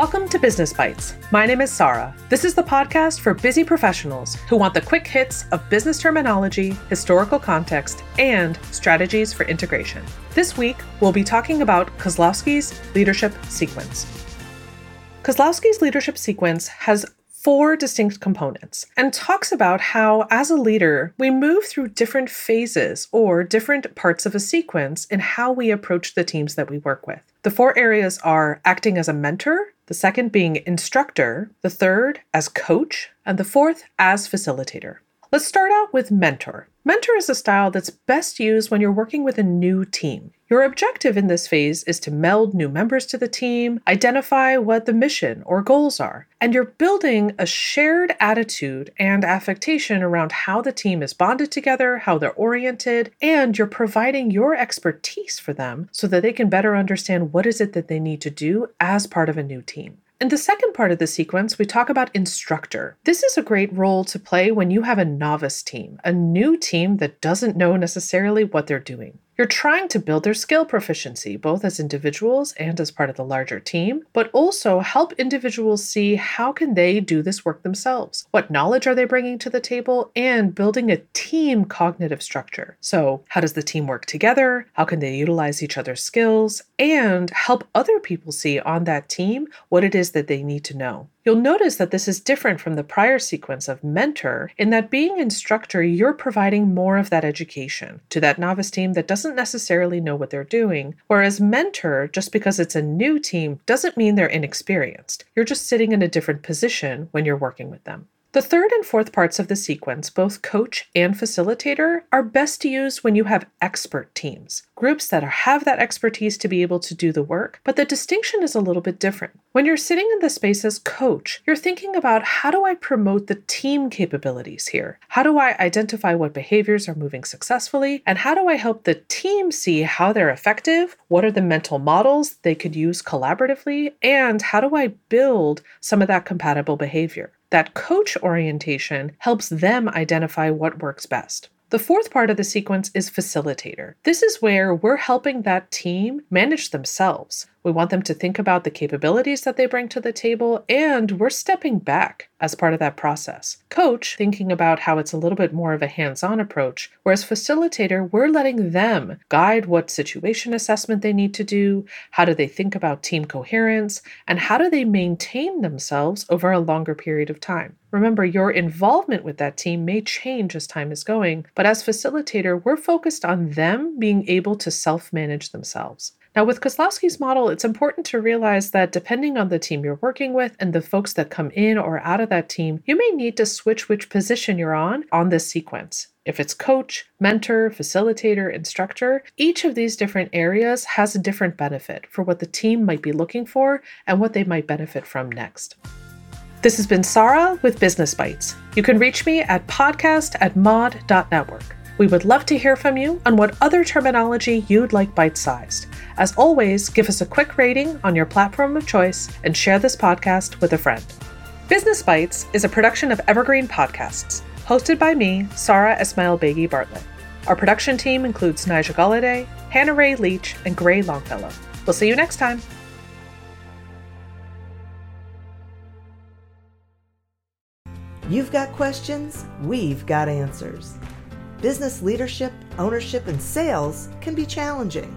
Welcome to Business Bites. My name is Sarah. This is the podcast for busy professionals who want the quick hits of business terminology, historical context, and strategies for integration. This week, we'll be talking about Kozlowski's leadership sequence. Kozlowski's leadership sequence has four distinct components and talks about how, as a leader, we move through different phases or different parts of a sequence in how we approach the teams that we work with. The four areas are acting as a mentor, the second being instructor, the third as coach, and the fourth as facilitator. Let's start out with mentor. Mentor is a style that's best used when you're working with a new team. Your objective in this phase is to meld new members to the team, identify what the mission or goals are, and you're building a shared attitude and affectation around how the team is bonded together, how they're oriented, and you're providing your expertise for them so that they can better understand what is it that they need to do as part of a new team. In the second part of the sequence, we talk about instructor. This is a great role to play when you have a novice team, a new team that doesn't know necessarily what they're doing. You're trying to build their skill proficiency, both as individuals and as part of the larger team, but also help individuals see how can they do this work themselves? What knowledge are they bringing to the table? And building a team cognitive structure. So, how does the team work together? How can they utilize each other's skills? And help other people see on that team what it is that they need to know. You'll notice that this is different from the prior sequence of mentor in that being instructor, you're providing more of that education to that novice team that doesn't necessarily know what they're doing. Whereas mentor, just because it's a new team, doesn't mean they're inexperienced. You're just sitting in a different position when you're working with them. The third and fourth parts of the sequence, both coach and facilitator, are best to use when you have expert teams, groups that have that expertise to be able to do the work, but the distinction is a little bit different. When you're sitting in the space as coach, you're thinking about how do I promote the team capabilities here? How do I identify what behaviors are moving successfully? And how do I help the team see how they're effective? What are the mental models they could use collaboratively? And how do I build some of that compatible behavior? That coach orientation helps them identify what works best. The fourth part of the sequence is facilitator. This is where we're helping that team manage themselves. We want them to think about the capabilities that they bring to the table, and we're stepping back as part of that process. Coach, thinking about how it's a little bit more of a hands on approach, whereas facilitator, we're letting them guide what situation assessment they need to do, how do they think about team coherence, and how do they maintain themselves over a longer period of time. Remember, your involvement with that team may change as time is going, but as facilitator, we're focused on them being able to self manage themselves. Now, with Kozlowski's model, it's important to realize that depending on the team you're working with and the folks that come in or out of that team, you may need to switch which position you're on on this sequence. If it's coach, mentor, facilitator, instructor, each of these different areas has a different benefit for what the team might be looking for and what they might benefit from next. This has been Sarah with Business Bites. You can reach me at podcast at mod.network. We would love to hear from you on what other terminology you'd like bite sized. As always, give us a quick rating on your platform of choice and share this podcast with a friend. Business Bites is a production of Evergreen Podcasts, hosted by me, Sarah Esmail Begi Bartlett. Our production team includes Nigel Galladay, Hannah Ray Leach, and Gray Longfellow. We'll see you next time. You've got questions, we've got answers. Business leadership, ownership, and sales can be challenging.